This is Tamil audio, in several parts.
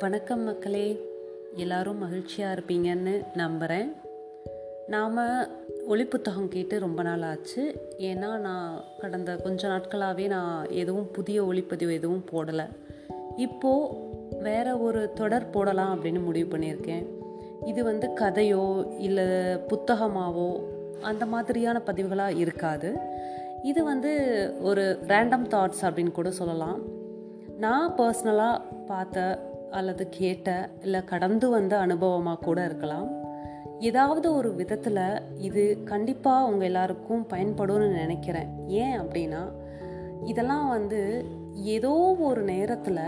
வணக்கம் மக்களே. எல்லாரும் மகிழ்ச்சியாக இருப்பீங்கன்னு நம்புகிறேன் நாம் ஒளி புத்தகம் கேட்டு ரொம்ப நாள் ஆச்சு. ஏன்னா நான் கடந்த கொஞ்ச நாட்களாகவே நான் எதுவும் புதிய ஒளிப்பதிவு எதுவும் போடலை. இப்போது வேற ஒரு தொடர் போடலாம் அப்படின்னு முடிவு பண்ணியிருக்கேன். இது வந்து கதையோ இல்லை புத்தகமாவோ அந்த மாதிரியான பதிவுகளாக இருக்காது. இது வந்து ஒரு ரேண்டம் தாட்ஸ் அப்படின்னு கூட சொல்லலாம். நான் பர்சனலாக பார்த்த அல்லது கேட்ட இல்லை கடந்து வந்த அனுபவமாக கூட இருக்கலாம். ஏதாவது ஒரு விதத்தில் இது கண்டிப்பாக உங்கள் எல்லாருக்கும் பயன்படும்னு நினைக்கிறேன். ஏன் அப்படின்னா இதெல்லாம் வந்து ஏதோ ஒரு நேரத்தில்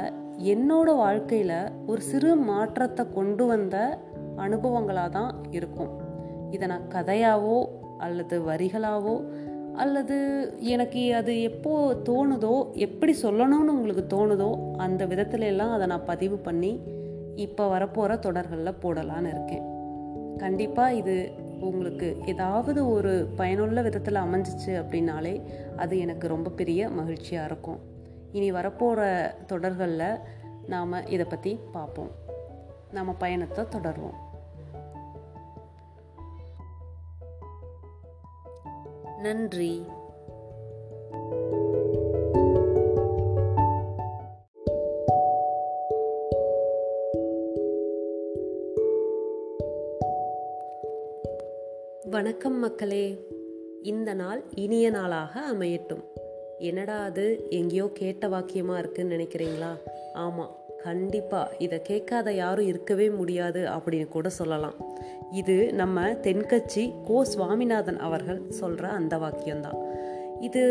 என்னோட வாழ்க்கையில் ஒரு சிறு மாற்றத்தை கொண்டு வந்த அனுபவங்களாக தான் இருக்கும். இதை நான் கதையாவோ அல்லது வரிகளாவோ அல்லது எனக்கு அது எப்போ தோணுதோ எப்படி சொல்லணும்னு உங்களுக்கு தோணுதோ அந்த விதத்துல எல்லாம் அதை நான் பதிவு பண்ணி இப்போ வரப்போகிற தொடர்களில் போடலான்னு இருக்கேன். கண்டிப்பாக இது உங்களுக்கு ஏதாவது ஒரு பயனுள்ள விதத்தில் அமைஞ்சிச்சு அப்படின்னாலே அது எனக்கு ரொம்ப பெரிய மகிழ்ச்சியாக இருக்கும். இனி வரப்போகிற தொடர்களில் நாம் இதை பற்றி பார்ப்போம். நம்ம பயணத்தை தொடருவோம். நன்றி. வணக்கம் மக்களே. இந்த நாள் இனிய நாளாக அமையட்டும். என்னடா அது? எங்கேயோ கேட்ட வாக்கியமாக இருக்குன்னு நினைக்கிறீங்களா? ஆமாம் கண்டிப்பாக இதை கேட்காத யாரும் இருக்கவே முடியாது அப்படின்னு கூட சொல்லலாம். இது நம்ம தென்கட்சி கோ சுவாமிநாதன் அவர்கள் சொல்கிற அந்த வாக்கியம்தான். இது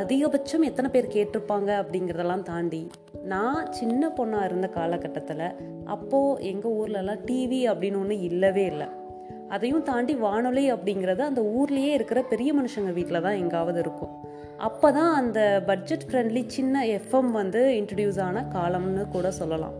அதிகபட்சம் எத்தனை பேர் கேட்டிருப்பாங்க அப்படிங்கிறதெல்லாம் தாண்டி நான் சின்ன பொண்ணாக இருந்த காலகட்டத்தில் அப்போது எங்கள் ஊர்லலாம் டிவி அப்படின்னு ஒன்று இல்லவே இல்லை. அதையும் தாண்டி வானொலி அப்படிங்கிறது அந்த ஊர்லேயே இருக்கிற பெரிய மனுஷங்க வீட்டில் தான் எங்காவது இருக்கும். அப்போ தான் அந்த பட்ஜெட் ஃப்ரெண்ட்லி சின்ன எஃப்எம் வந்து இன்ட்ரடியூஸ் ஆன காலம்னு கூட சொல்லலாம்.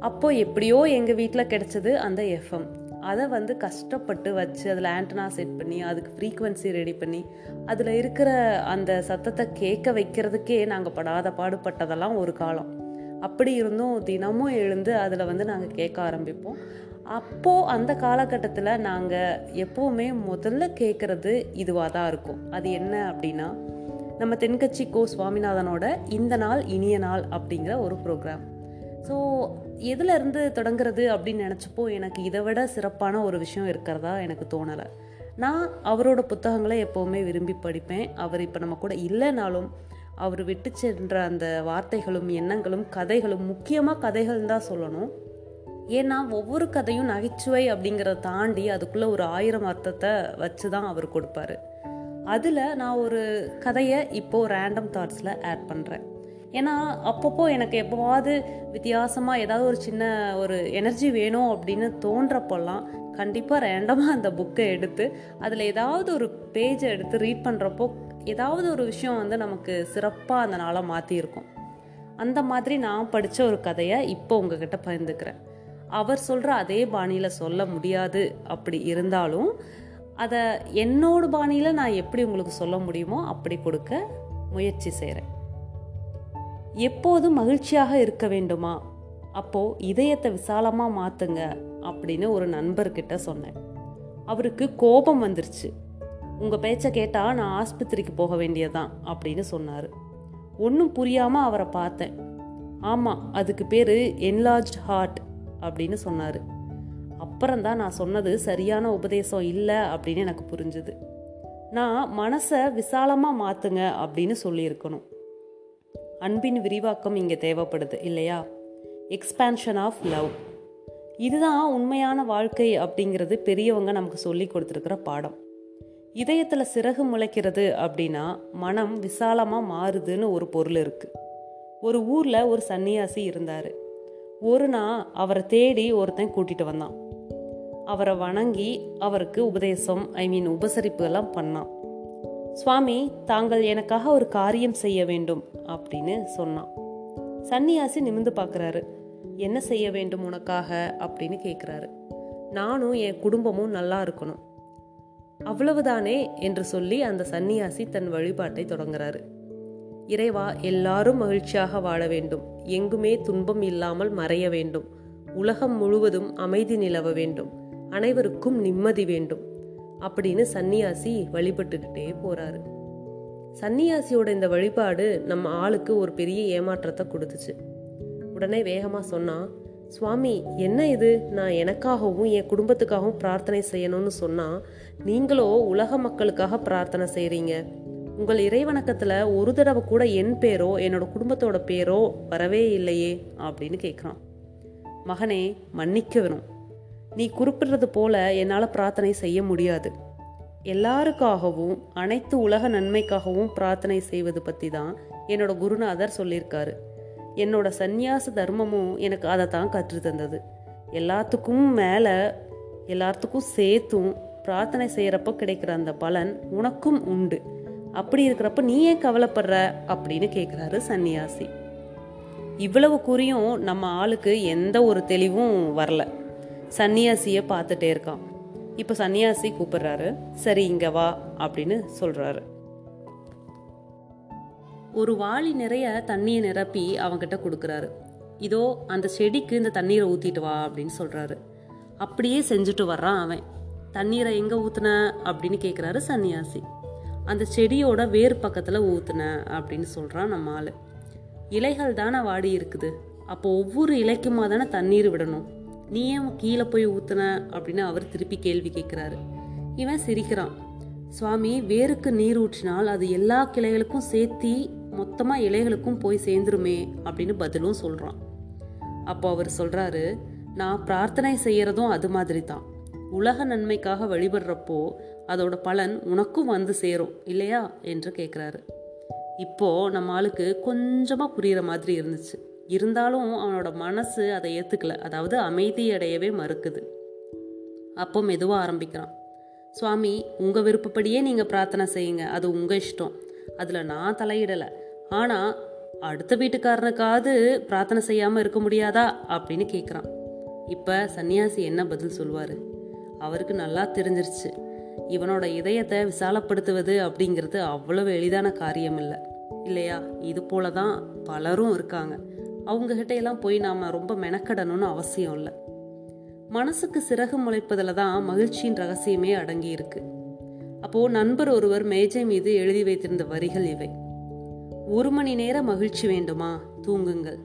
அப்போது எப்படியோ எங்கள் வீட்டில் கிடச்சது அந்த எஃப்எம் அதை வந்து கஷ்டப்பட்டு வச்சு அதில் ஆண்டனா செட் பண்ணி அதுக்கு ஃப்ரீக்குவென்சி ரெடி பண்ணி அதில் இருக்கிற அந்த சத்தத்தை கேட்க வைக்கிறதுக்கே நாங்கள் படாத பாடுபட்டதெல்லாம் ஒரு காலம். அப்படி இருந்தும் தினமும் எழுந்து அதில் வந்து நாங்கள் கேட்க ஆரம்பிப்போம். அப்போது அந்த காலகட்டத்தில் நாங்கள் எப்போவுமே முதல்ல கேட்குறது இதுவாக தான் இருக்கும். அது என்ன அப்படின்னா நம்ம தென்கட்சி கோ சுவாமிநாதனோட இந்த நாள் இனிய நாள் அப்படிங்கிற ஒரு ப்ரோக்ராம் ஸோ எதுலேருந்து தொடங்குறது அப்படின்னு நினச்சப்போ எனக்கு இதை விட சிறப்பான ஒரு விஷயம் இருக்கிறதா எனக்கு தோணலை. நான் அவரோட புத்தகங்களை எப்போவுமே விரும்பி படிப்பேன். அவர் இப்போ நம்ம கூட இல்லைனாலும் அவர் விட்டு சென்ற அந்த வார்த்தைகளும் எண்ணங்களும் கதைகளும் முக்கியமாக கதைகள் தான் சொல்லணும். ஏன்னா ஒவ்வொரு கதையும் நகைச்சுவை அப்படிங்கிறத தாண்டி அதுக்குள்ளே ஒரு ஆயிரம் அர்த்தத்தை வச்சு தான் அவர் கொடுப்பாரு. அதில் நான் ஒரு கதையை இப்போது ரேண்டம் தாட்ஸில் ஆட் பண்ணுறேன் ஏன்னா அப்பப்போ எனக்கு எப்போவாவது வித்தியாசமாக ஏதாவது ஒரு சின்ன ஒரு எனர்ஜி வேணும் அப்படின்னு தோன்றப்போல்லாம் கண்டிப்பாக ரேண்டமாக அந்த புக்கை எடுத்து அதில் ஏதாவது ஒரு பேஜை எடுத்து ரீட் பண்ணுறப்போ ஏதாவது ஒரு விஷயம் வந்து நமக்கு சிறப்பாக அந்த நாளை மாற்றிருக்கும் அந்த மாதிரி நான் படித்த ஒரு கதையை இப்போ உங்ககிட்ட பகிர்ந்துக்கிறேன். அவர் சொல்கிற அதே பாணியில் சொல்ல முடியாது அப்படி இருந்தாலும் அதை என்னோட பாணியில் நான் எப்படி உங்களுக்கு சொல்ல முடியுமோ அப்படி கொடுக்க முயற்சி செய்கிறேன் எப்போதும் மகிழ்ச்சியாக இருக்க வேண்டுமா? அப்போது இதயத்தை விசாலமாக மாற்றுங்க அப்படின்னு ஒரு நண்பர்கிட்ட சொன்னேன். அவருக்கு கோபம் வந்துருச்சு. உங்கள் பேச்சை கேட்டால் நான் ஆஸ்பத்திரிக்கு போக வேண்டியதான் அப்படின்னு சொன்னார். ஒன்றும் புரியாமல் அவரை பார்த்தேன். ஆமாம் அதுக்கு பேர் என்லார்ஜ் ஹார்ட் அப்படின்னு சொன்னார். அப்புறம் தான் நான் சொன்னது சரியான உபதேசம் இல்லை அப்படின்னு எனக்கு புரிஞ்சுது. நான் மனசை விசாலமாக மாற்றுங்க அப்படின்னு சொல்லியிருக்கணும். அன்பின் விரிவாக்கம் இங்கே தேவைப்படுது இல்லையா? எக்ஸ்பேன்ஷன் ஆஃப் லவ் இதுதான் உண்மையான வாழ்க்கை அப்படிங்கிறது பெரியவங்க நமக்கு சொல்லி கொடுத்துருக்கிற பாடம். இதயத்தில் சிறகு முளைக்கிறது அப்படின்னா மனம் விசாலமாக மாறுதுன்னு ஒரு பொருள் இருக்குது ஒரு ஊரில் ஒரு சன்னியாசி இருந்தார். ஒரு நாள் அவரை தேடி ஒருத்தன் கூட்டிகிட்டு வந்தான். அவரை வணங்கி அவருக்கு உபதேசம் ஐ மீன் உபசரிப்பு எல்லாம் பண்ணான். சுவாமி தாங்கள் எனக்காக ஒரு காரியம் செய்ய வேண்டும் அப்படின்னு சொன்னான். சன்னியாசி நிமிந்து பார்க்குறாரு. என்ன செய்ய வேண்டும் உனக்காக? அப்படின்னு கேட்குறாரு. நானும் என் குடும்பமும் நல்லா இருக்கணும். அவ்வளவுதானே? என்று சொல்லி அந்த சன்னியாசி தன் வழிபாட்டை தொடங்குறாரு. இறைவா எல்லாரும் மகிழ்ச்சியாக வாழ வேண்டும். எங்குமே துன்பம் இல்லாமல் மறைய வேண்டும். உலகம் முழுவதும் அமைதி நிலவ வேண்டும். அனைவருக்கும் நிம்மதி வேண்டும் அப்படின்னு சன்னியாசி வழிபட்டுக்கிட்டே போறாரு. சன்னியாசியோட இந்த வழிபாடு நம்ம ஆளுக்கு ஒரு பெரிய ஏமாற்றத்தை கொடுத்துச்சு. உடனே வேகமா சொன்னா சுவாமி என்ன இது? நான் எனக்காகவும் என் குடும்பத்துக்காகவும் பிரார்த்தனை செய்யணும்னு சொன்னா நீங்களோ உலக மக்களுக்காக பிரார்த்தனை செய்றீங்க. உங்கள் இறைவணக்கத்துல ஒரு தடவை கூட என் பேரோ என்னோட குடும்பத்தோட பேரோ வரவே இல்லையே அப்படின்னு கேட்குறான் மகனே மன்னிக்க வேணும். நீ குறிப்பிடுறது போல என்னால் பிரார்த்தனை செய்ய முடியாது. எல்லாருக்காகவும் அனைத்து உலக நன்மைக்காகவும் பிரார்த்தனை செய்வது பற்றி தான் என்னோட குருநாதர் சொல்லியிருக்காரு. என்னோட சந்நியாச தர்மமும் எனக்கு அதை தான் கற்று தந்தது. எல்லாத்துக்கும் மேலே எல்லாத்துக்கும் சேர்த்தும் பிரார்த்தனை செய்கிறப்ப கிடைக்கிற அந்த பலன் உனக்கும் உண்டு. அப்படி இருக்கிறப்ப நீ ஏன் கவலைப்படுற? அப்படின்னு கேட்குறாரு சன்னியாசி இவ்வளவு குறியும் நம்ம ஆளுக்கு எந்த ஒரு தெளிவும் வரல. சன்னியாசியை பார்த்துட்டே இருக்கான். இப்போ சன்னியாசி கூப்பிடுறாரு சரி இங்கே வா அப்படின்னு சொல்கிறாரு ஒரு வாளி நிறைய தண்ணியை நிரப்பி அவங்கிட்ட கொடுக்குறாரு. இதோ அந்த செடிக்கு இந்த தண்ணீரை ஊற்றிட்டு வா அப்படின்னு சொல்கிறாரு அப்படியே செஞ்சுட்டு வர்றான் அவன். தண்ணீரை எங்கே ஊற்றுன அப்படின்னு கேட்குறாரு சன்னியாசி. அந்த செடியோட வேர் பக்கத்தில் ஊற்றுன அப்படின்னு சொல்கிறான் நம்ம ஆள். இலைகள் தானே வாடி இருக்குது. அப்போ ஒவ்வொரு இலைக்குமா தானே தண்ணீர் விடணும்? நீ ஏன் கீழே போய் ஊத்துன அப்படின்னு அவர் திருப்பி கேள்வி கேட்குறாரு இவன் சிரிக்கிறான். சுவாமி வேருக்கு நீர் ஊற்றினால் அது எல்லா கிளைகளுக்கும் சேர்த்தி மொத்தமாக இலைகளுக்கும் போய் சேர்ந்துருமே அப்படின்னு பதிலும் சொல்கிறான் அப்போ அவர் சொல்கிறாரு நான் பிரார்த்தனை செய்கிறதும் அது மாதிரி தான் உலக நன்மைக்காக வழிபடுறப்போ அதோட பலன் உனக்கும் வந்து சேரும் இல்லையா? என்று கேட்குறாரு இப்போ நம்ம ஆளுக்கு கொஞ்சமாக புரிகிற மாதிரி இருந்துச்சு. இருந்தாலும் அவனோட மனசு அதை ஏத்துக்கல. அதாவது அமைதி அடையவே மறுக்குது. அப்போ மெதுவாக ஆரம்பிக்கிறான். சுவாமி உங்கள் விருப்பப்படியே நீங்கள் பிரார்த்தனை செய்யுங்க. அது உங்கள் இஷ்டம். அதில் நான் தலையிடலை. ஆனால் அடுத்த வீட்டுக்காரனுக்காவது பிரார்த்தனை செய்யாமல் இருக்க முடியாதா? அப்படின்னு கேட்குறான் இப்போ சன்னியாசி என்ன பதில் சொல்வார் அவருக்கு நல்லா தெரிஞ்சிருச்சு. இவனோட இதயத்தை விசாலப்படுத்துவது அப்படிங்கிறது அவ்வளவு எளிதான காரியம் இல்லை இல்லையா? இது போல தான் பலரும் இருக்காங்க. அவங்ககிட்ட எல்லாம் போய் நாம ரொம்ப மெனக்கடணும்னு அவசியம் இல்லை. மனசுக்கு சிறகு முளைப்பதில் தான் மகிழ்ச்சியின் ரகசியமே அடங்கி இருக்கு. அப்போது நண்பர் ஒருவர் மேஜை மீது எழுதி வைத்திருந்த வரிகள் இவை. ஒரு மணி நேர மகிழ்ச்சி வேண்டுமா? தூங்குங்கள்.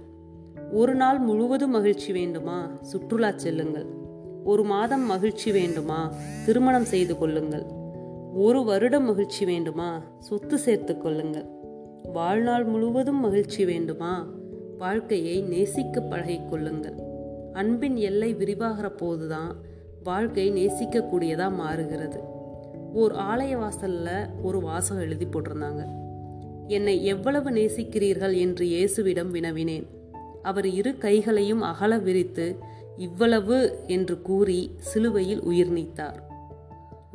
ஒரு நாள் முழுவதும் மகிழ்ச்சி வேண்டுமா? சுற்றுலா செல்லுங்கள். ஒரு மாதம் மகிழ்ச்சி வேண்டுமா? திருமணம் செய்து கொள்ளுங்கள். ஒரு வருடம் மகிழ்ச்சி வேண்டுமா? சொத்து சேர்த்து கொள்ளுங்கள். வாழ்நாள் முழுவதும் மகிழ்ச்சி வேண்டுமா? வாழ்க்கையை நேசிக்க பழகிக்கொள்ளுங்கள் அன்பின் எல்லை விரிவாகிற போதுதான் வாழ்க்கை நேசிக்கக்கூடியதாக மாறுகிறது. ஓர் ஆலய வாசலில் ஒரு வாசகம் எழுதி போட்டிருந்தாங்க. என்னை எவ்வளவு நேசிக்கிறீர்கள்? என்று இயேசுவிடம் வினவினேன். அவர் இரு கைகளையும் அகல விரித்து இவ்வளவு என்று கூறி சிலுவையில் உயிர் நீத்தார்.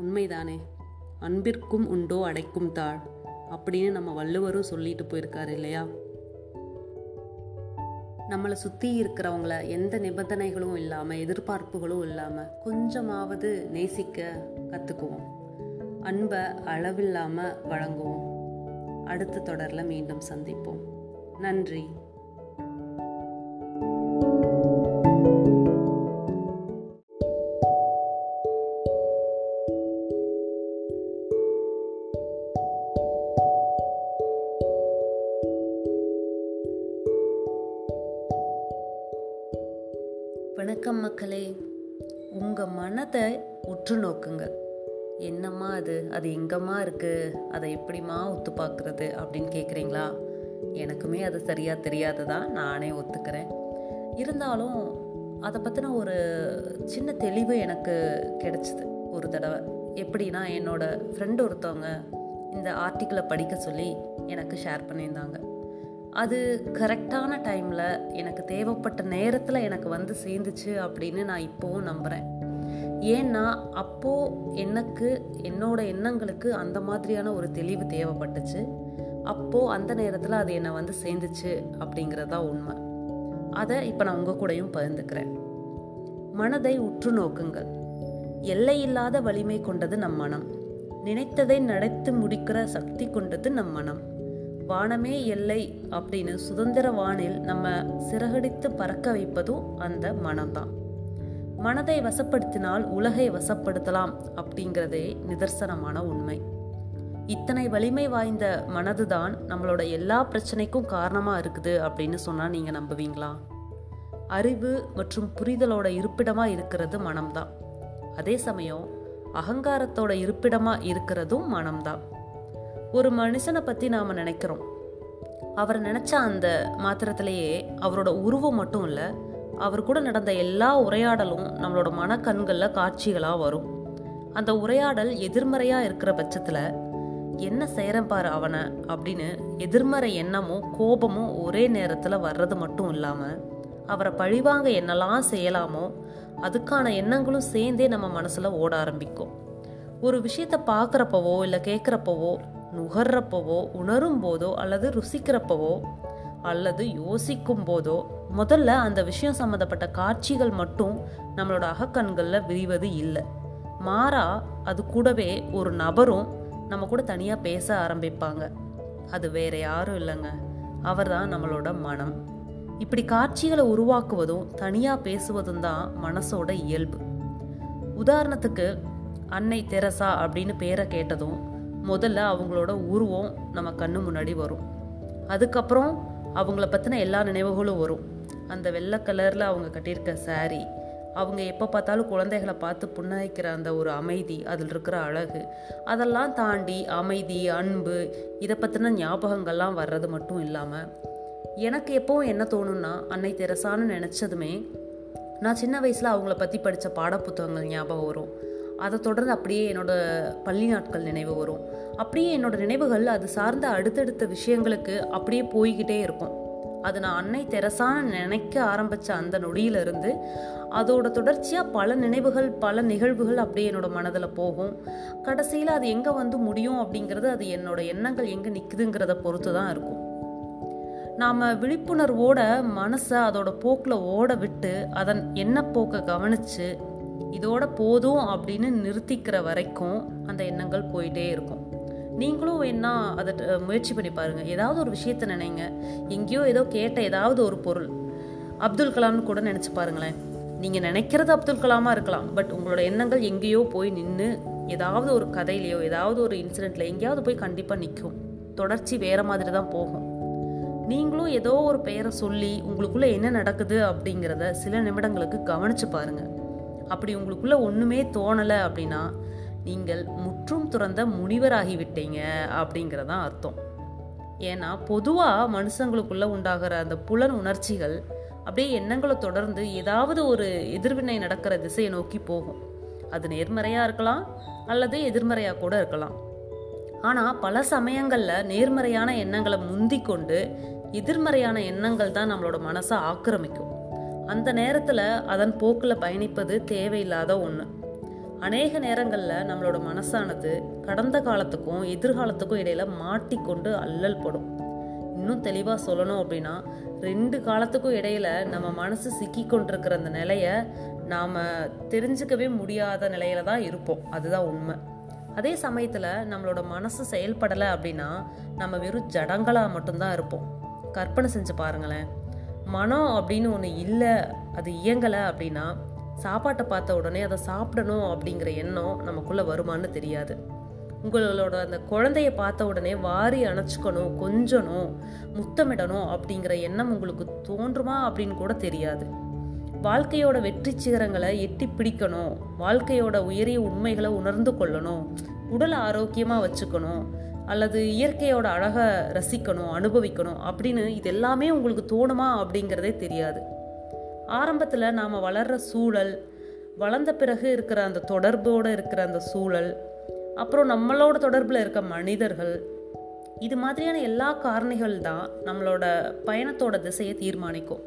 உண்மைதானே அன்பிற்கும் உண்டோ அடைக்கும் தாழ் அப்படின்னு நம்ம வள்ளுவரும் சொல்லிட்டு போயிருக்காரு இல்லையா? நம்மளை சுற்றி இருக்கிறவங்கள எந்த நிபந்தனைகளும் இல்லாமல் எதிர்பார்ப்புகளும் இல்லாமல் கொஞ்சமாவது நேசிக்க கற்றுக்குவோம் அன்பை அளவில்லாமல் வழங்குவோம். அடுத்த தொடரில் மீண்டும் சந்திப்போம். நன்றி. அது எங்கம்மா இருக்குது அதை எப்படிம்மா ஒத்து பார்க்குறது அப்படின்னு கேட்குறீங்களா எனக்குமே அது சரியாக தெரியாததான். நானே ஒத்துக்கிறேன். இருந்தாலும் அதை பற்றின ஒரு சின்ன தெளிவு எனக்கு கிடைச்சிது ஒரு தடவை. எப்படின்னா என்னோடய ஃப்ரெண்டு ஒருத்தவங்க இந்த ஆர்டிக்கிளை படிக்க சொல்லி எனக்கு ஷேர் பண்ணியிருந்தாங்க. அது கரெக்டான டைமில் எனக்கு தேவைப்பட்ட நேரத்தில் எனக்கு வந்து சேர்ந்துச்சு அப்படின்னு நான் இப்போவும் நம்புகிறேன் ஏன்னா அப்போது எனக்கு என்னோட எண்ணங்களுக்கு அந்த மாதிரியான ஒரு தெளிவு தேவைப்பட்டுச்சு. அப்போது அந்த நேரத்தில் அது என்னை வந்து சேர்ந்துச்சு அப்படிங்கிறதா உண்மை. அதை இப்போ நான் உங்கள் கூடயும் பகிர்ந்துக்கிறேன். மனதை உற்று நோக்குங்கள். எல்லையில்லாத வலிமை கொண்டது நம் மனம். நினைத்ததை நடத்தி முடிக்கிற சக்தி கொண்டது நம் மனம். வானமே எல்லை அப்படின்னு சுதந்திர வானில் நம்ம சிறகடித்து பறக்க வைப்பதும் அந்த மனம்தான். மனதை வசப்படுத்தினால் உலகை வசப்படுத்தலாம் அப்படிங்கிறதே நிதர்சனமான உண்மை. இத்தனை வலிமை வாய்ந்த மனதுதான் நம்மளோட எல்லா பிரச்சனைக்கும் காரணமாக இருக்குது அப்படின்னு சொன்னால் நீங்கள் நம்புவீங்களா? அறிவு மற்றும் புரிதலோட இருப்பிடமாக இருக்கிறது மனம்தான் அதே சமயம் அகங்காரத்தோட இருப்பிடமாக இருக்கிறதும் மனம்தான் ஒரு மனுஷனை பற்றி நாம் நினைக்கிறோம். அவரை நினச்ச அந்த மாத்திரத்திலேயே அவரோட உருவம் மட்டும் இல்லை அவர் கூட நடந்த எல்லா உரையாடலும் நம்மளோட மனக்கண்களில் காட்சிகளாக வரும். அந்த உரையாடல் எதிர்மறையாக இருக்கிற பட்சத்தில் என்ன செய்கிறேன் பாரு அவனை அப்படின்னு எதிர்மறை எண்ணமும் கோபமும் ஒரே நேரத்தில் வர்றது மட்டும் இல்லாமல் அவரை பழிவாங்க என்னெல்லாம் செய்யலாமோ அதுக்கான எண்ணங்களும் சேர்ந்தே நம்ம மனசில் ஓட ஆரம்பிக்கும். ஒரு விஷயத்தை பார்க்குறப்பவோ இல்லை கேட்குறப்பவோ நுகர்றப்பவோ உணரும் போதோ அல்லது ருசிக்கிறப்பவோ அல்லது யோசிக்கும் போதோ முதல்ல அந்த விஷயம் சம்மந்தப்பட்ட காட்சிகள் மட்டும் நம்மளோட அகக்கண்களில் விரிவது இல்லை. மாறா அது கூடவே ஒரு நபரும் நம்ம கூட தனியாக பேச ஆரம்பிப்பாங்க. அது வேற யாரும் இல்லைங்க. அவர் தான் நம்மளோட மனம். இப்படி காட்சிகளை உருவாக்குவதும் தனியாக பேசுவதும் தான் மனசோட இயல்பு. உதாரணத்துக்கு அன்னை தெரசா அப்படின்னு பேரை கேட்டதும் முதல்ல அவங்களோட உருவம் நம்ம கண்ணு முன்னாடி வரும். அதுக்கப்புறம் அவங்கள பற்றின எல்லா நினைவுகளும் வரும். அந்த வெள்ளை கலரில் அவங்க கட்டியிருக்க saree. அவங்க எப்போ பார்த்தாலும் குழந்தைகளை பார்த்து புன்னகைக்கிற அந்த ஒரு அமைதி அதில் இருக்கிற அழகு. அதெல்லாம் தாண்டி அமைதி அன்பு இதை பற்றின ஞாபகங்கள்லாம் வர்றது மட்டும் இல்லாமல் எனக்கு எப்போவும் என்ன தோணும்னா அன்னை தெரசான்னு நினச்சதுமே நான் சின்ன வயசில் அவங்கள பற்றி படித்த பாடப்புத்தகங்கள் ஞாபகம் வரும். அதை தொடர்ந்து அப்படியே என்னோடய பள்ளி நாட்கள் நினைவு வரும். அப்படியே என்னோடய நினைவுகள் அது சார்ந்த அடுத்தடுத்த விஷயங்களுக்கு அப்படியே போய்கிட்டே இருக்கும். அது நான் அன்னை தெரசான்னு நினைக்க ஆரம்பித்த அந்த நொடியிலிருந்து அதோட தொடர்ச்சியாக பல நினைவுகள் பல நிகழ்வுகள் அப்படியே என்னோட மனதில் போகும். கடைசியில் அது எங்கே வந்து முடியும் அப்படிங்கிறது அது என்னோட எண்ணங்கள் எங்கே நிற்குதுங்கிறத பொறுத்து தான் இருக்கும். நாம் விழிப்புணர்வோட மனசை அதோட போக்கில் ஓட விட்டு அதன் எண்ணப்போக்கை கவனித்து இதோட போதும் அப்படின்னு நிறுத்திக்கிற வரைக்கும் அந்த எண்ணங்கள் போயிட்டே இருக்கும். நீங்களும் வேணா அதை ட- முயற்சி பண்ணி பாருங்கள் ஏதாவது ஒரு விஷயத்த நினைங்க. எங்கேயோ ஏதோ கேட்ட ஏதாவது ஒரு பொருள். அப்துல் கலாம்னு கூட நினச்சி பாருங்களேன். நீங்கள் நினைக்கிறது அப்துல் கலாமாக இருக்கலாம். பட் உங்களோட எண்ணங்கள் எங்கேயோ போய் நின்று ஏதாவது ஒரு கதையிலையோ ஏதாவது ஒரு இன்சிடெண்ட்டில் எங்கேயாவது போய் கண்டிப்பாக நிற்கும் தொடர்ச்சி வேறு மாதிரி தான் போகும். நீங்களும் ஏதோ ஒரு பெயரை சொல்லி உங்களுக்குள்ளே என்ன நடக்குது அப்படிங்கிறத சில நிமிடங்களுக்கு கவனித்து பாருங்க. அப்படி உங்களுக்குள்ளே ஒன்றுமே தோணலை அப்படின்னா நீங்கள் முற்றும் துறந்த முனிவராகிவிட்டீங்க அப்படிங்கிறதான் அர்த்தம். ஏன்னா பொதுவாக மனுஷங்களுக்குள்ள உண்டாகிற அந்த புலன் உணர்ச்சிகள் அப்படியே எண்ணங்களை தொடர்ந்து ஏதாவது ஒரு எதிர்வினை நடக்கிற திசையை நோக்கி போகும். அது நேர்மறையாக இருக்கலாம் அல்லது எதிர்மறையாக கூட இருக்கலாம். ஆனால் பல சமயங்களில் நேர்மறையான எண்ணங்களை முந்தி கொண்டு எதிர்மறையான எண்ணங்கள் தான் நம்மளோட மனசை ஆக்கிரமிக்கும். அந்த நேரத்தில் அதன் போக்கில் பயணிப்பது தேவையில்லாத ஒன்று அநேக நேரங்களில் நம்மளோட மனசானது கடந்த காலத்துக்கும் எதிர்காலத்துக்கும் இடையில மாட்டிக்கொண்டு அல்லல் படும். இன்னும் தெளிவாக சொல்லணும் அப்படின்னா ரெண்டு காலத்துக்கும் இடையில நம்ம மனசு சிக்கி கொண்டிருக்கிற அந்த நிலையை நாம் தெரிஞ்சுக்கவே முடியாத நிலையில தான் இருப்போம். அதுதான் உண்மை. அதே சமயத்தில் நம்மளோட மனசு செயல்படலை அப்படின்னா நம்ம வெறும் ஜடங்களாக மட்டும்தான் இருப்போம். கற்பனை செஞ்சு பாருங்களேன். மனம் அப்படின்னு ஒன்று இல்லை அது இயங்கலை அப்படின்னா சாப்பாட்டை பார்த்த உடனே அதை சாப்பிடணும் அப்படிங்கிற எண்ணம் நமக்குள்ளே வருமான்னு தெரியாது. உங்களோட அந்த குழந்தைய பார்த்த உடனே வாரி அணைச்சிக்கணும் கொஞ்சணும் முத்தமிடணும் அப்படிங்கிற எண்ணம் உங்களுக்கு தோன்றுமா அப்படின்னு கூட தெரியாது. வாழ்க்கையோட வெற்றி சிகரங்களை எட்டி பிடிக்கணும் வாழ்க்கையோட உயரிய உண்மைகளை உணர்ந்து கொள்ளணும் உடலை ஆரோக்கியமாக வச்சுக்கணும் அல்லது இயற்கையோட அழகை ரசிக்கணும் அனுபவிக்கணும் அப்படின்னு இது எல்லாமே உங்களுக்கு தோணுமா அப்படிங்கிறதே தெரியாது. ஆரம்பத்தில் நாம் வளர்கிற சூழல் வளர்ந்த பிறகு இருக்கிற அந்த தொடர்போடு இருக்கிற அந்த சூழல் அப்புறம் நம்மளோட தொடர்பில் இருக்க மனிதர்கள் இது மாதிரியான எல்லா காரணிகள் தான் நம்மளோட பயணத்தோட திசையை தீர்மானிக்கும்.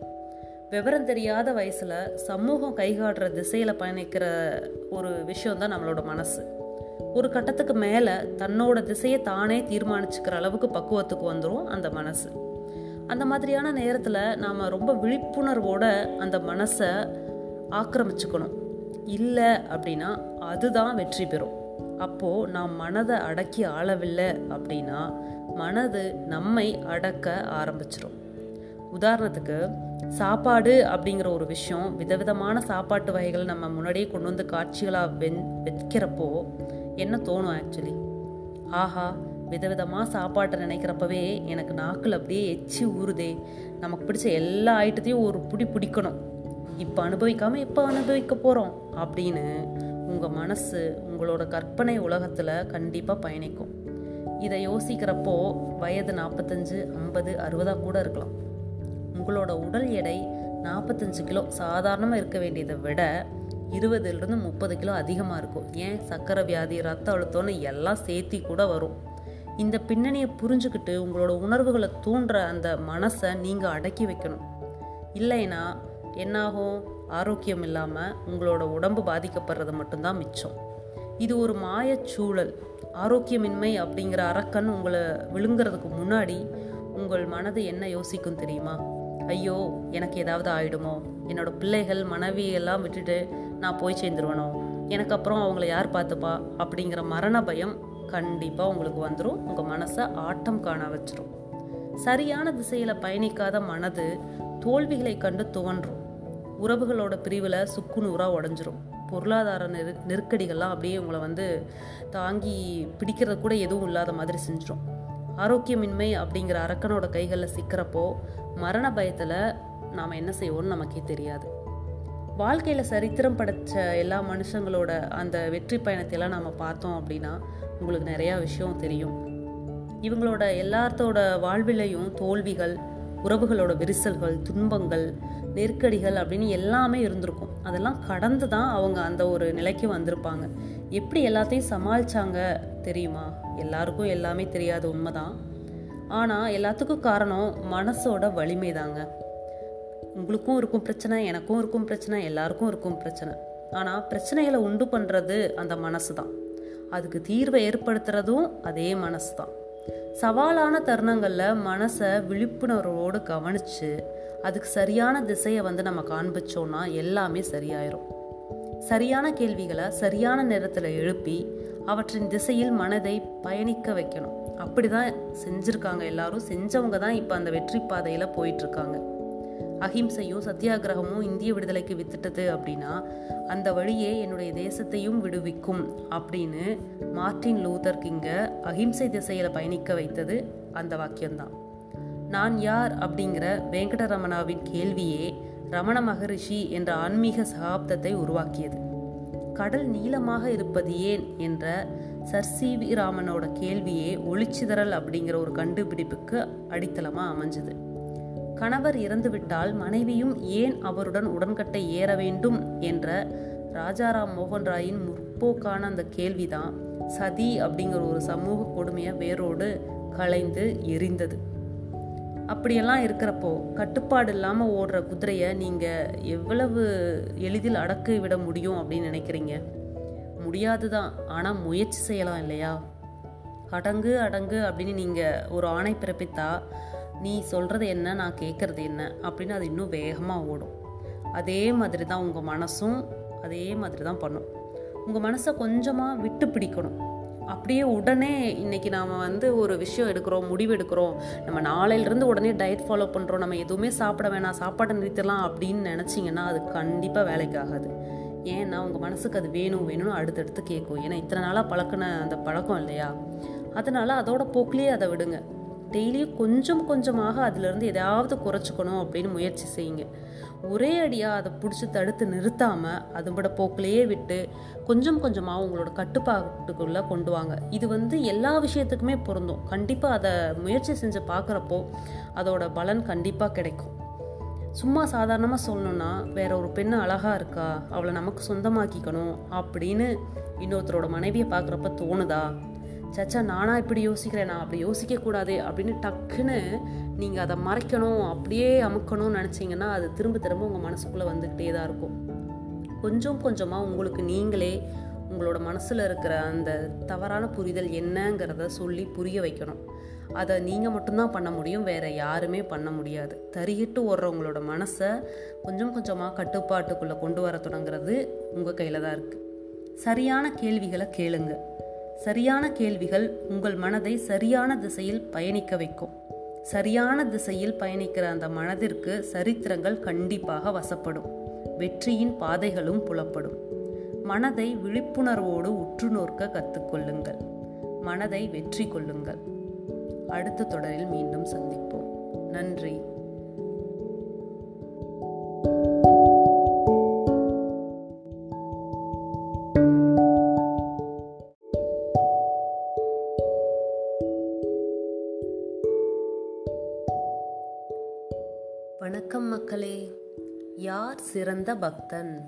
விவரம் தெரியாத வயசில் சமூகம் கைகாட்டுற திசையில் பயணிக்கிற ஒரு விஷயம் தான் நம்மளோட மனசு. ஒரு கட்டத்துக்கு மேலே தன்னோட திசையை தானே தீர்மானிச்சுக்கிற அளவுக்கு பக்குவத்துக்கு வந்துடும் அந்த மனசு. அந்த மாதிரியான நேரத்தில் நாம் ரொம்ப விழிப்புணர்வோட அந்த மனசை ஆக்கிரமிச்சுக்கணும். இல்லை அப்படின்னா அதுதான் வெற்றி பெறும். அப்போது நாம் மனதை அடக்கி ஆளவில்லை அப்படின்னா மனது நம்மை அடக்க ஆரம்பிச்சிடும் உதாரணத்துக்கு சாப்பாடு அப்படிங்கிற ஒரு விஷயம் விதவிதமான சாப்பாட்டு வகைகள் நம்ம முன்னாடியே கொண்டு வந்து காட்சிகளாக வென் வைக்கிறப்போ என்ன தோணும் ஆக்சுவலி ஆஹா விதவிதமாக சாப்பாட்டை நினைக்கிறப்பவே எனக்கு நாக்கில் அப்படியே எச்சி ஊறுதே. நமக்கு பிடிச்ச எல்லா ஐட்டத்தையும் ஒரு பிடி பிடிக்கணும். இப்போ அனுபவிக்காமல் எப்போ அனுபவிக்க போகிறோம் அப்படின்னு உங்கள் மனசு உங்களோட கற்பனை உலகத்தில் கண்டிப்பாக பயணிக்கும். இதை யோசிக்கிறப்போ வயது நாற்பத்தஞ்சு ஐம்பது அறுபதாக கூட இருக்கலாம். உங்களோட உடல் எடை நாற்பத்தஞ்சு கிலோ. சாதாரணமாக இருக்க வேண்டியதை விட இருபதுலேருந்து முப்பது கிலோ அதிகமாக இருக்கும். ஏன்? சர்க்கரை வியாதி ரத்த அழுத்தம்னு எல்லாம் சேர்த்தி கூட வரும். இந்த பின்னணியை புரிஞ்சுக்கிட்டு உங்களோட உணர்வுகளை தூண்டுற அந்த மனசை நீங்கள் அடக்கி வைக்கணும். இல்லைன்னா என்னாகும்? ஆரோக்கியம் இல்லாமல் உங்களோட உடம்பு பாதிக்கப்படுறது மட்டும்தான் மிச்சம். இது ஒரு மாயச்சூழல் ஆரோக்கியமின்மை அப்படிங்கிற அரக்கன் உங்களை விழுங்குறதுக்கு முன்னாடி உங்கள் மனது என்ன யோசிக்கும் தெரியுமா? ஐயோ எனக்கு ஏதாவது ஆயிடுமோ? என்னோட பிள்ளைகள் மனைவியெல்லாம் விட்டுட்டு நான் போய் சேர்ந்துருவனோ? எனக்கு அப்புறம் அவங்கள யார் பார்த்துப்பா? அப்படிங்கிற மரண பயம் கண்டிப்பாக உங்களுக்கு வந்துடும் உங்கள் மனசை ஆட்டம் காண வச்சிரும். சரியான திசையில் பயணிக்காத மனது தோல்விகளை கண்டு துவன்றும். உறவுகளோட பிரிவில் சுக்குநூறாக உடஞ்சிரும். பொருளாதார நெரு நெருக்கடிகள்லாம் அப்படியே உங்களை வந்து தாங்கி பிடிக்கிறது கூட எதுவும் இல்லாத மாதிரி செஞ்சிடும் ஆரோக்கியமின்மை அப்படிங்கிற அரக்கனோட கைகளில் சிக்கிறப்போ மரண பயத்தில் நாம் என்ன செய்வோம்னு நமக்கே தெரியாது. வாழ்க்கையில் சரித்திரம் படைச்ச எல்லா மனுஷங்களோட அந்த வெற்றி பயணத்தையெல்லாம் நாம் பார்த்தோம் அப்படின்னா உங்களுக்கு நிறையா விஷயம் தெரியும். இவங்களோட எல்லாத்தோட வாழ்விலையும் தோல்விகள் உறவுகளோட விரிசல்கள் துன்பங்கள் நெருக்கடிகள் அப்படின்னு எல்லாமே இருந்திருக்கும். அதெல்லாம் கடந்து தான் அவங்க அந்த ஒரு நிலைக்கு வந்திருப்பாங்க. எப்படி எல்லாத்தையும் சமாளிச்சாங்க தெரியுமா? எல்லாருக்கும் எல்லாமே தெரியாத உண்மைதான். ஆனால் எல்லாத்துக்கும் காரணம் மனசோட வலிமை தாங்க உங்களுக்கும் இருக்கும் பிரச்சனை எனக்கும் இருக்கும் பிரச்சனை எல்லாருக்கும் இருக்கும் பிரச்சனை. ஆனால் பிரச்சனைகளை உண்டு பண்ணுறது அந்த மனசு தான் அதுக்கு தீர்வை ஏற்படுத்துறதும் அதே மனசு தான் சவாலான தருணங்களில் மனசை விழிப்புணர்வோடு கவனித்து அதுக்கு சரியான திசையை வந்து நம்ம காண்பிச்சோன்னா எல்லாமே சரியாயிரும். சரியான கேள்விகளை சரியான நேரத்தில் எழுப்பி அவற்றின் திசையில் மனதை பயணிக்க வைக்கணும். அப்படிதான் செஞ்சுருக்காங்க எல்லாரும். செஞ்சவங்க தான் இப்போ அந்த வெற்றி பாதையில் போயிட்டுருக்காங்க அஹிம்சையும் சத்தியாகிரகமும் இந்திய விடுதலைக்கு வித்துட்டது அப்படின்னா அந்த வழியே என்னுடைய தேசத்தையும் விடுவிக்கும் அப்படின்னு மார்டின் லூதர் கிங்க அஹிம்சை திசையில பயணிக்க வைத்தது அந்த வாக்கியம்தான். நான் யார் அப்படிங்கிற வெங்கடரமணாவின் கேள்வியே ரமண மகரிஷி என்ற ஆன்மீக சகாப்தத்தை உருவாக்கியது. கடல் நீளமாக இருப்பது ஏன் என்ற சர் சி வி ராமனோட கேள்வியே ஒளிச்சிதறல் அப்படிங்கிற ஒரு கண்டுபிடிப்புக்கு அடித்தளமாக அமைஞ்சுது. கணவர் இறந்துவிட்டால் மனைவியும் ஏன் அவருடன் உடன்கட்டை ஏற வேண்டும் என்ற ராஜாராம் மோகன் ராயின் முற்போக்கான அந்த கேள்விதான். சதி அப்படிங்கிற ஒரு சமூக கொடுமையை வேரோடு களைந்து எரிந்தது. அப்படியெல்லாம் இருக்கிறப்போ கட்டுப்பாடு இல்லாமல் ஓடுற குதிரையை நீங்கள் எவ்வளவு எளிதில் அடக்கி விட முடியும் அப்படின்னு நினைக்கிறீங்க? முடியாது தான் ஆனால் முயற்சி செய்யலாம் இல்லையா? அடங்கு அடங்கு அப்படின்னு நீங்கள் ஒரு ஆணை பிறப்பித்தா நீ சொல்கிறது என்ன நான் கேட்குறது என்ன அப்படின்னு அது இன்னும் வேகமாக ஓடும். அதே மாதிரி தான் உங்கள் மனசும் அதே மாதிரி தான் பண்ணும். உங்கள் மனசை கொஞ்சமாக விட்டு பிடிக்கணும். அப்படியே உடனே இன்னைக்கு நாம் வந்து ஒரு விஷயம் எடுக்கிறோம் முடிவு எடுக்கிறோம். நம்ம நாளையிலேருந்து உடனே டயட் ஃபாலோ பண்ணுறோம் நம்ம எதுவுமே சாப்பிட வேணாம் சாப்பாடு நிறுத்தலாம் அப்படின்னு நினச்சிங்கன்னா அது கண்டிப்பாக வேலைக்கு ஆகாது. ஏன்னா உங்கள் மனசுக்கு அது வேணும் வேணும்னு அடுத்தடுத்து கேட்கும். ஏன்னா இத்தனை நாளாக பழக்கின அந்த பழக்கம் இல்லையா? அதனால் அதோட போக்கிலேயே அதை விடுங்க. டெய்லியும் கொஞ்சம் கொஞ்சமாக அதிலிருந்து எதாவது குறைச்சிக்கணும் அப்படின்னு முயற்சி செய்யுங்க. ஒரே அடியாக அதை பிடிச்சி தடுத்து நிறுத்தாமல் அதுபட போக்கிலேயே விட்டு கொஞ்சம் கொஞ்சமாக உங்களோட கட்டுப்பாட்டுக்குள்ளே கொண்டு வாங்க. இது வந்து எல்லா விஷயத்துக்குமே பொருந்தும். கண்டிப்பாக அதை முயற்சி செஞ்சு பார்க்குறப்போ அதோட பலன் கண்டிப்பாக கிடைக்கும். சும்மா சாதாரணமாக சொல்லணும்னா வேற ஒரு பெண் அழகாக இருக்கா? அவளை நமக்கு சொந்தமாக்கிக்கணும் அப்படின்னு இன்னொருத்தரோட மனைவியை பார்க்குறப்ப தோணுதா? சச்சா நானா இப்படி யோசிக்கிறேன்? நான் அப்படி யோசிக்க கூடாது அப்படின்னு டக்குன்னு நீங்கள் அதை மறைக்கணும் அப்படியே அமுக்கணும்னு நினச்சிங்கன்னா அது திரும்ப திரும்ப உங்கள் மனசுக்குள்ளே வந்துக்கிட்டே தான் இருக்கும். கொஞ்சம் கொஞ்சமாக உங்களுக்கு நீங்களே உங்களோட மனசில் இருக்கிற அந்த தவறான புரிதல் என்னங்கிறத சொல்லி புரிய வைக்கணும். அதை நீங்கள் மட்டும்தான் பண்ண முடியும் வேற யாருமே பண்ண முடியாது. தறியிட்டு ஓடுறவங்களோட மனசை கொஞ்சம் கொஞ்சமாக கட்டுப்பாட்டுக்குள்ளே கொண்டு வர தொடங்குறது உங்கள் கையில் தான் இருக்குது சரியான கேள்விகளை கேளுங்கள் சரியான கேள்விகள் உங்கள் மனதை சரியான திசையில் பயணிக்க வைக்கும். சரியான திசையில் பயணிக்கிற அந்த மனதிற்கு சரித்திரங்கள் கண்டிப்பாக வசப்படும். வெற்றியின் பாதைகளும் புலப்படும். மனதை விழிப்புணர்வோடு உற்று நோக்க கற்றுக்கொள்ளுங்கள் மனதை வெற்றி கொள்ளுங்கள். அடுத்த தொடரில் மீண்டும் சந்திப்போம். நன்றி. சிறந்த பக்தன்.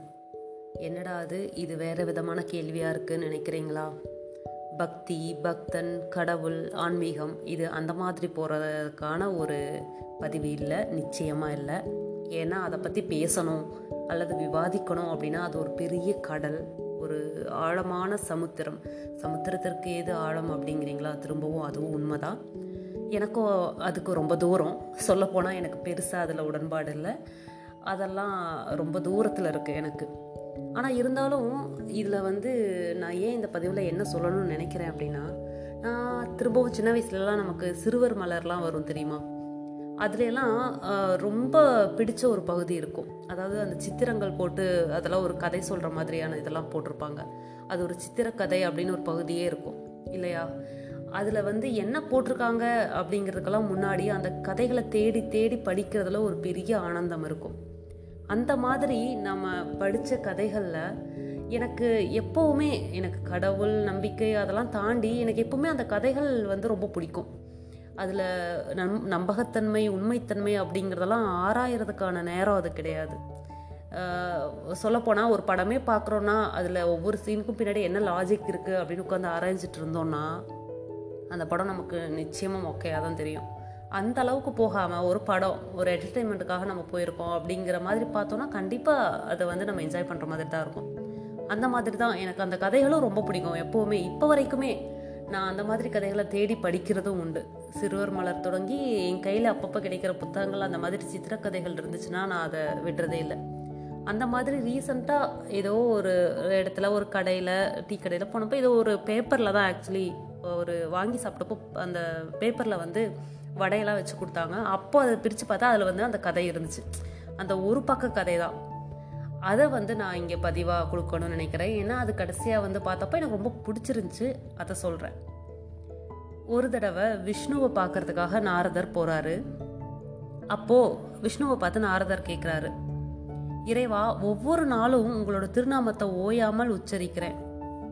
என்னடா அது? இது வேற விதமான கேள்வியா இருக்குன்னு நினைக்கிறீங்களா? பக்தி பக்தன் கடவுள் ஆன்மீகம் இது அந்த மாதிரி போகிறதுக்கான ஒரு பதிவு இல்லை நிச்சயமாக இல்லை. ஏன்னா அதை பற்றி பேசணும் அல்லது விவாதிக்கணும் அப்படின்னா அது ஒரு பெரிய கடல் ஒரு ஆழமான சமுத்திரம். சமுத்திரத்திற்கு ஏது ஆழம் அப்படிங்கிறீங்களா? திரும்பவும் அதுவும் உண்மைதான். எனக்கும் அதுக்கு ரொம்ப தூரம். சொல்லப்போனால் எனக்கு பெருசாக அதில் உடன்பாடு இல்லை. அதெல்லாம் ரொம்ப தூரத்தில் இருக்குது எனக்கு. ஆனால் இருந்தாலும் இதில் வந்து நான் ஏன் இந்த பதிவில் என்ன சொல்லணும்னு நினைக்கிறேன் அப்படின்னா நான் திரும்பவும் சின்ன வயசுலலாம் நமக்கு சிறுவர் மலர்லாம் வரும் தெரியுமா? அதுலலாம் ரொம்ப பிடிச்ச ஒரு பகுதி இருக்கும். அதாவது அந்த சித்திரங்கள் போட்டு அதெல்லாம் ஒரு கதை சொல்கிற மாதிரியான இதெல்லாம் போட்டிருப்பாங்க. அது ஒரு சித்திரக்கதை அப்படின்னு ஒரு பகுதியே இருக்கும். இல்லையா? அதில் வந்து என்ன போட்டிருக்காங்க அப்படிங்கிறதுக்கெல்லாம் முன்னாடி அந்த கதைகளை தேடி தேடி படிக்கிறதுல ஒரு பெரிய ஆனந்தம் இருக்கும். அந்த மாதிரி நம்ம படித்த கதைகளில் எனக்கு எப்போவுமே எனக்கு கடவுள் நம்பிக்கை அதெல்லாம் தாண்டி எனக்கு எப்போவுமே அந்த கதைகள் வந்து ரொம்ப பிடிக்கும். அதில் நம் நம்பகத்தன்மை உண்மைத்தன்மை அப்படிங்கிறதெல்லாம் ஆராயறதுக்கான நேரம் அது கிடையாது. சொல்லப்போனால் ஒரு படமே பார்க்குறோன்னா அதில் ஒவ்வொரு சீனுக்கும் பின்னாடி என்ன லாஜிக் இருக்குது அப்படின்னு உட்காந்து ஆராய்ஞ்சிட்டு இருந்தோன்னா அந்த படம் நமக்கு நிச்சயமாக மொக்கையாக தான் தெரியும். அந்த அளவுக்கு போகாமல் ஒரு படம் ஒரு என்டர்டெயின்மெண்ட்டுக்காக நம்ம போயிருக்கோம் அப்படிங்கிற மாதிரி பார்த்தோன்னா கண்டிப்பாக அதை வந்து நம்ம என்ஜாய் பண்ணுற மாதிரி தான் இருக்கும். அந்த மாதிரி தான் எனக்கு அந்த கதைகளும் ரொம்ப பிடிக்கும். எப்போவுமே இப்போ வரைக்குமே நான் அந்த மாதிரி கதைகளை தேடி படிக்கிறதும் உண்டு. சிறுவர் மலர் தொடங்கி என் கையில் அப்பப்போ கிடைக்கிற புத்தகங்கள் அந்த மாதிரி சித்திரக்கதைகள் இருந்துச்சுன்னா நான் அதை விடுறதே இல்லை. அந்த மாதிரி ரீசண்டாக ஏதோ ஒரு இடத்துல ஒரு கடையில் டீ கடையில் போனப்போ ஏதோ ஒரு பேப்பரில் தான் ஆக்சுவலி ஒரு வாங்கி சாப்பிட்டப்போ அந்த பேப்பரில் வந்து வடையெல்லாம் வச்சு கொடுத்தாங்க. அப்போ அதை பிரித்து பார்த்தா அதில் வந்து அந்த கதை இருந்துச்சு. அந்த ஒரு பக்க கதை தான் அதை வந்து நான் இங்கே பதிவாக கொடுக்கணும்னு நினைக்கிறேன். ஏன்னா அது கடைசியாக வந்து பார்த்தப்போ எனக்கு ரொம்ப பிடிச்சிருந்துச்சு. அதை சொல்கிறேன் ஒரு தடவை விஷ்ணுவை பார்க்கறதுக்காக நாரதர் போகிறாரு அப்போது விஷ்ணுவை பார்த்து நாரதர் கேட்குறாரு இறைவா ஒவ்வொரு நாளும் உங்களோட திருநாமத்தை ஓயாமல் உச்சரிக்கிறேன்.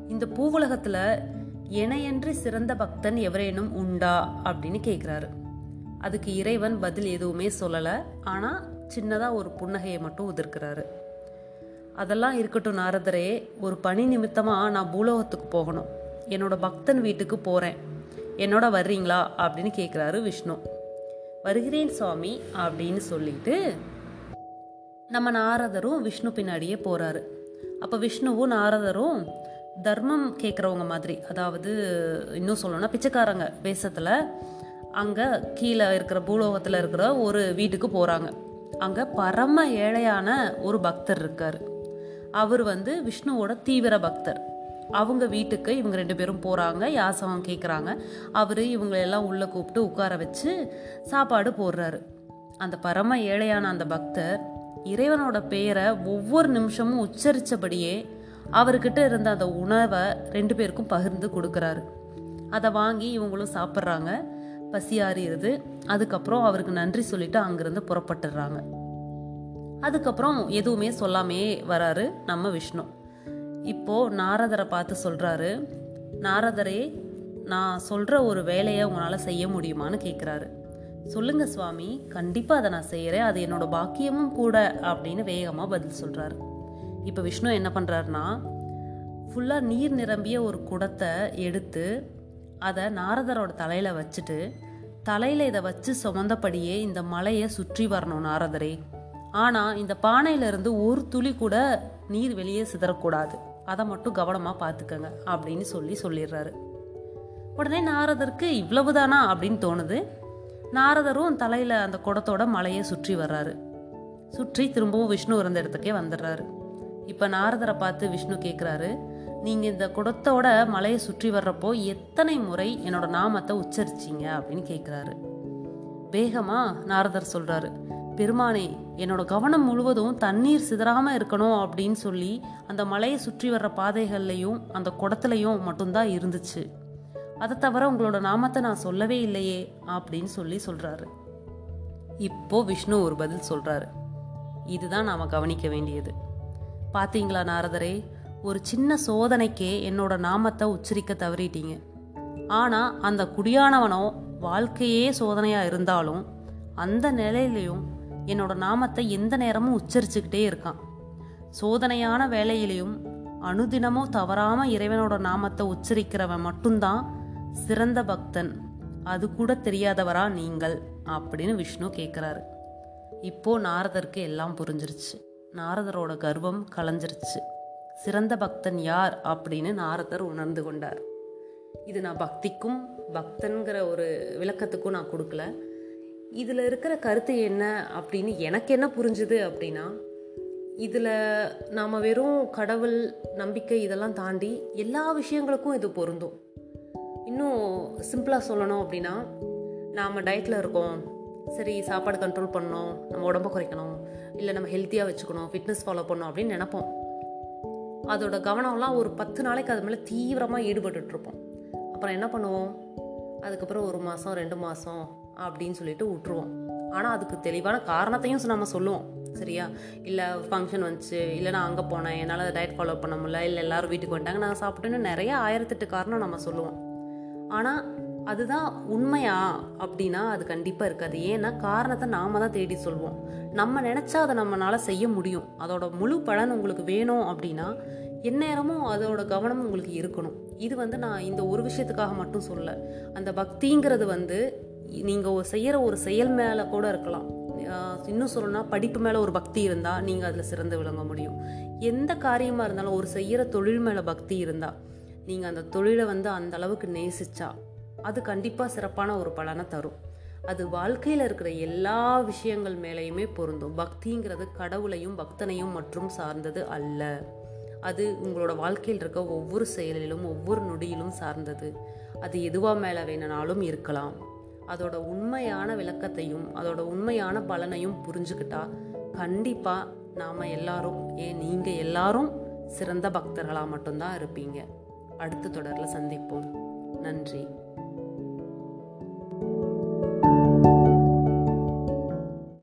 இந்த பூவுலகத்தில் இணையன்றி சிறந்த பக்தன் எவரேனும் உண்டா? அப்படின்னு கேட்குறாரு அதுக்கு இறைவன் பதில் எதுவுமே சொல்லலை. ஆனால் சின்னதாக ஒரு புன்னகையை மட்டும் உதிர்க்கிறாரு. அதெல்லாம் இருக்கட்டும் நாரதரே ஒரு பணி நிமித்தமாக நான் பூலோகத்துக்கு போகணும். என்னோட பக்தன் வீட்டுக்கு போகிறேன் என்னோட வர்றீங்களா? அப்படின்னு கேட்குறாரு விஷ்ணு. வருகிறேன் சுவாமி அப்படின்னு சொல்லிட்டு நம்ம நாரதரும் விஷ்ணு பின்னாடியே போகிறாரு அப்போ விஷ்ணுவும் நாரதரும் தர்மம் கேட்குறவங்க மாதிரி அதாவது இன்னும் சொல்லணும்னா பிச்சைக்காரங்க வேஷத்தில் அங்கே கீழே இருக்கிற பூலோகத்தில் இருக்கிற ஒரு வீட்டுக்கு போகிறாங்க அங்கே பரம ஏழையான ஒரு பக்தர் இருக்கார். அவர் வந்து விஷ்ணுவோட தீவிர பக்தர். அவங்க வீட்டுக்கு இவங்க ரெண்டு பேரும் போகிறாங்க யாசகம் கேட்குறாங்க அவர் இவங்களெல்லாம் உள்ளே கூப்பிட்டு உட்கார வச்சு சாப்பாடு போடுறாரு. அந்த பரம ஏழையான அந்த பக்தர் இறைவனோட பெயரை ஒவ்வொரு நிமிஷமும் உச்சரித்தபடியே அவர்கிட்ட இருந்த அந்த உணவை ரெண்டு பேருக்கும் பகிர்ந்து கொடுக்குறாரு. அதை வாங்கி இவங்களும் சாப்பிட்றாங்க. பசியாறிடுது அதுக்கப்புறம் அவருக்கு நன்றி சொல்லிட்டு அங்கிருந்து புறப்பட்டுடுறாங்க அதுக்கப்புறம் எதுவுமே சொல்லாமே வராரு நம்ம விஷ்ணு. இப்போ நாரதரை பார்த்து சொல்றாரு நாரதரே நான் சொல்ற ஒரு வேலையை உங்களால் செய்ய முடியுமான்னு கேட்குறாரு சொல்லுங்க சுவாமி கண்டிப்பாக அதை நான் செய்கிறேன் அது என்னோட பாக்கியமும் கூட அப்படின்னு வேகமாக பதில் சொல்கிறாரு இப்போ விஷ்ணு என்ன பண்ணுறாருனா ஃபுல்லாக நீர் நிரம்பிய ஒரு குடத்தை எடுத்து அதை நாரதரோட தலையில் வச்சுட்டு தலையில் இதை வச்சு சுமந்தபடியே இந்த மலையை சுற்றி வரணும் நாரதரே. ஆனால் இந்த பானையிலிருந்து ஒரு துளி கூட நீர் வெளியே சிதறக்கூடாது. அதை மட்டும் கவனமாக பார்த்துக்கங்க அப்படின்னு சொல்லி சொல்லிடுறாரு. உடனே நாரதருக்கு இவ்வளவுதானா அப்படின்னு தோணுது. நாரதரும் தலையில் அந்த குடத்தோட மலையை சுற்றி வர்றாரு. சுற்றி திரும்பவும் விஷ்ணு இருந்த இடத்துக்கே வந்துடுறாரு. இப்போ நாரதரை பார்த்து விஷ்ணு கேட்குறாரு நீங்கள் இந்த குடத்தோட மலையை சுற்றி வர்றப்போ எத்தனை முறை என்னோட நாமத்தை உச்சரிச்சிங்க அப்படின்னு கேட்குறாரு வேகமாக நாரதர் சொல்கிறாரு பெருமானே என்னோட கவனம் முழுவதும் தண்ணீர் சிதறாமல் இருக்கணும் அப்படின்னு சொல்லி அந்த மலையை சுற்றி வர்ற பாதைகள்லையும் அந்த குடத்துலையும் மட்டும்தான் இருந்துச்சு. அதை தவிர உங்களோட நாமத்தை நான் சொல்லவே இல்லையே அப்படின்னு சொல்லி சொல்கிறாரு இப்போ விஷ்ணு ஒரு பதில் சொல்கிறாரு இதுதான் நாம் கவனிக்க வேண்டியது. பார்த்தீங்களா நாரதரே ஒரு சின்ன சோதனைக்கே என்னோட நாமத்தை உச்சரிக்க தவறிட்டீங்க. ஆனால் அந்த குடியானவனோ வாழ்க்கையே சோதனையாக இருந்தாலும் அந்த நிலையிலையும் என்னோட நாமத்தை எந்த நேரமும் உச்சரிச்சுக்கிட்டே இருக்கான். சோதனையான வேலையிலையும் அனுதினமும் தவறாமல் இறைவனோட நாமத்தை உச்சரிக்கிறவன் மட்டும்தான் சிறந்த பக்தன். அது கூட தெரியாதவரா நீங்கள் அப்படின்னு விஷ்ணு கேட்குறாரு இப்போ நாரதருக்கு எல்லாம் புரிஞ்சிருச்சு. நாரதரோட கர்வம் கலைஞ்சிருச்சு. சிறந்த பக்தன் யார் அப்படின்னு நாரதர் உணர்ந்து கொண்டார். இது நான் பக்திக்கும் பக்தன்கிற ஒரு விளக்கத்துக்கும் நான் கொடுக்கல. இதில் இருக்கிற கருத்து என்ன அப்படின்னு எனக்கு என்ன புரிஞ்சுது அப்படின்னா இதில் நாம் வெறும் கடவுள் நம்பிக்கை இதெல்லாம் தாண்டி எல்லா விஷயங்களுக்கும் இது பொருந்தும். இன்னும் சிம்பிளாக சொல்லணும் அப்படின்னா நாம் டயட்டில் இருக்கோம். சரி சாப்பாடு கண்ட்ரோல் பண்ணணும். நம்ம உடம்ப குறைக்கணும். இல்லை நம்ம ஹெல்த்தியாக வச்சுக்கணும். ஃபிட்னஸ் ஃபாலோ பண்ணணும் அப்படின்னு நினப்போம். அதோட கவனம்லாம் ஒரு பத்து நாளைக்கு அது மேலே தீவிரமாக ஈடுபட்டுட்ருப்போம். அப்புறம் என்ன பண்ணுவோம்? அதுக்கப்புறம் ஒரு மாதம் ரெண்டு மாதம் அப்படின்னு சொல்லிட்டு விட்டுருவோம் ஆனால் அதுக்கு தெளிவான காரணத்தையும் நம்ம சொல்லுவோம். சரியா? இல்லை ஃபங்க்ஷன் வந்துச்சு. இல்லை நான் அங்கே போனேன். என்னால் டயட் ஃபாலோ பண்ண முடியல. இல்லை எல்லாரும் வீட்டுக்கு வந்துட்டாங்க. நான் சாப்பிட்டேன்னு நிறைய ஆயிரத்தெட்டு காரணம் நம்ம சொல்லுவோம். ஆனால் அதுதான் உண்மையா அப்படின்னா அது கண்டிப்பாக இருக்காது. ஏன்னா காரணத்தை நாம தான் தேடி சொல்வோம். நம்ம நினச்சா அதை நம்மளால் செய்ய முடியும். அதோட முழு பலன் உங்களுக்கு வேணும் அப்படின்னா எந்நேரமும் அதோட கவனம் உங்களுக்கு இருக்கணும். இது வந்து நான் இந்த ஒரு விஷயத்துக்காக மட்டும் சொல்ல அந்த பக்திங்கிறது வந்து நீங்கள் செய்கிற ஒரு செயல் மேலே கூட இருக்கலாம். இன்னும் சொல்லணும்னா படிப்பு மேலே ஒரு பக்தி இருந்தால் நீங்கள் அதில் சிறந்து விளங்க முடியும். எந்த காரியமாக இருந்தாலும் ஒரு செய்கிற தொழில் மேலே பக்தி இருந்தால் நீங்கள் அந்த தொழிலை வந்து அந்த அளவுக்கு நேசிச்சா அது கண்டிப்பாக சிறப்பான ஒரு பலனை தரும். அது வாழ்க்கையில் இருக்கிற எல்லா விஷயங்கள் மேலேயுமே பொருந்தும். பக்திங்கிறது கடவுளையும் பக்தனையும் மற்றும் சார்ந்தது அல்ல. அது உங்களோட வாழ்க்கையில் இருக்க ஒவ்வொரு செயலிலும் ஒவ்வொரு நொடியிலும் சார்ந்தது. அது எதுவாக மேலே வேணுனாலும் இருக்கலாம். அதோட உண்மையான விளக்கத்தையும் அதோட உண்மையான பலனையும் புரிஞ்சுக்கிட்டா கண்டிப்பாக நாம் எல்லாரும் ஏன் நீங்கள் எல்லாரும் சிறந்த பக்தர்களாக மட்டும்தான் இருப்பீங்க. அடுத்த தொடரில் சந்திப்போம். நன்றி.